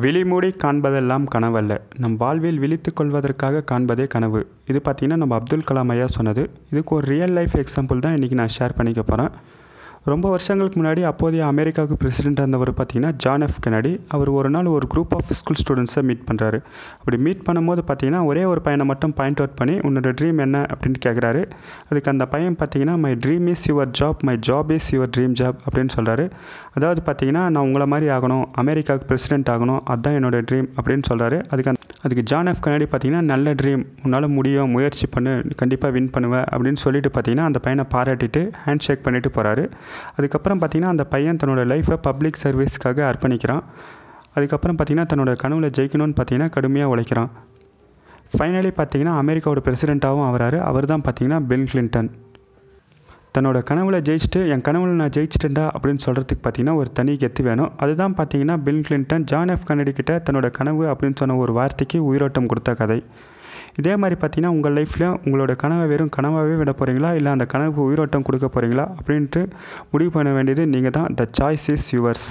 விழிமூடி காண்பதெல்லாம் கனவல்ல. நம் வாழ்வில் விழித்து கொள்வதற்காக காண்பதே கனவு. இது பார்த்திங்கன்னா நம்ம அப்துல் கலாம் ஐயா சொன்னது. இதுக்கு ஒரு ரியல் லைஃப் எக்ஸாம்பிள் தான் இன்றைக்கி நான் ஷேர் பண்ணிக்க போகிறேன் ரொம்ப வருஷங்களுக்கு முன்னாடி அப்போதைய அமெரிக்காவுக்கு பிரசிடென்ட் இருந்தவர் பார்த்தீங்கன்னா ஜான் எஃப் கெனடி அவர் ஒரு நாள் ஒரு குரூப் ஆஃப் ஸ்கூல் ஸ்டூடெண்ட்ஸை மீட் பண்ணுறாரு அப்படி மீட் பண்ணும்போது பார்த்தீங்கன்னா ஒரே ஒரு பையனை மட்டும் பாயிண்ட் அவுட் பண்ணி உன்னோட ட்ரீம் என்ன? அப்படின்னு கேட்குறாரு அதுக்கு அந்த பையன் பார்த்தீங்கன்னா my dream is your job my job is your dream job அப்படின்னு சொல்கிறாரு அதாவது பார்த்தீங்கன்னா நான் உங்களை மாதிரி ஆகணும். அமெரிக்காவுக்கு பிரசிடென்ட் ஆகணும். அதுதான் என்னோடய ட்ரீம் அப்படின்னு சொல்கிறாரு அதுக்கு அந்த- அதுக்கு ஜான் எஃப் கெனடி பார்த்தீங்கன்னா நல்ல ட்ரீம் உன்னால் முடியும். முயற்சி பண்ணு. கண்டிப்பாக வின் பண்ணுவேன் அப்படின்னு சொல்லிட்டு பார்த்தீங்கன்னா அந்த பையனை பாராட்டிட்டு ஹேண்ட் ஷேக் பண்ணிவிட்டு போகிறாரு அதுக்கப்புறம் பார்த்தீங்கன்னா அந்த பையன் தன்னோட லைஃப்பை பப்ளிக் சர்வீஸ்க்காக அர்ப்பணிக்கிறான். அதுக்கப்புறம் பார்த்தீங்கன்னா தன்னோட கனவுல ஜெயிக்கணும்னு பார்த்தீங்கன்னா கடுமையாக உழைக்கிறான். ஃபைனலி பார்த்தீங்கன்னா அமெரிக்காவோட பிரசிடெண்ட்டாகவும் ஆகிறாரு. அவர் தான் பார்த்தீங்கன்னா பில் கிளின்டன் தன்னோட கனவுல ஜெயிச்சுட்டு என் கனவுல நான் ஜெயிச்சிட்டேன்டா அப்படின்னு சொல்கிறதுக்கு பார்த்தீங்கன்னா ஒரு தனி கெத்து வேணும். அதுதான் பார்த்தீங்கன்னா Bill Clinton John F Kennedy கிட்ட தன்னோட கனவு அப்படின்னு சொன்ன ஒரு வார்த்தைக்கு உயிரோட்டம் கொடுத்த கதை. இதே மாதிரி பார்த்தீங்கன்னா உங்கள் லைஃப்லையும் உங்களோட கனவை வெறும் கனவாகவே விட போகிறீங்களா இல்லை அந்த கனவுக்கு உயிரோட்டம் கொடுக்க போகிறீங்களா அப்படின்ட்டு முடிவு பண்ண வேண்டியது நீங்கள் தான் த சாய்ஸ் இஸ் யுவர்ஸ்